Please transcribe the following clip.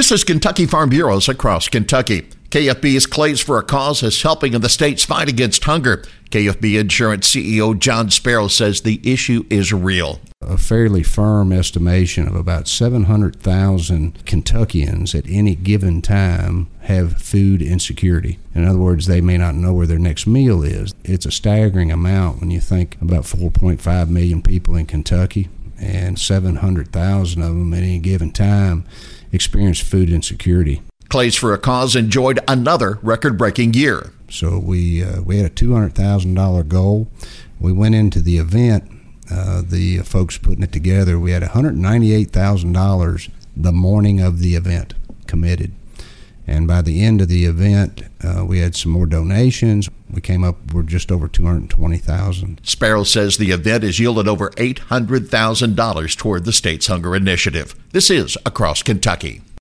This is Kentucky Farm Bureaus across Kentucky. KFB's Clays for a Cause is helping in the state's fight against hunger. KFB Insurance CEO John Sparrow says the issue is real. A fairly firm estimation of about 700,000 Kentuckians at any given time have food insecurity. In other words, they may not know where their next meal is. It's a staggering amount when you think about 4.5 million people in Kentucky and 700,000 of them at any given time experience food insecurity. Clays for a Cause enjoyed another record breaking year. So we, uh, we had a $200,000 goal. We went into the event, uh, the folks putting it together, we had $198,000 the morning of the event committed. And by the end of the event, uh, we had some more donations. We came up with just over 220,000. Sparrow says the event has yielded over $800,000 toward the state's hunger initiative. This is across Kentucky.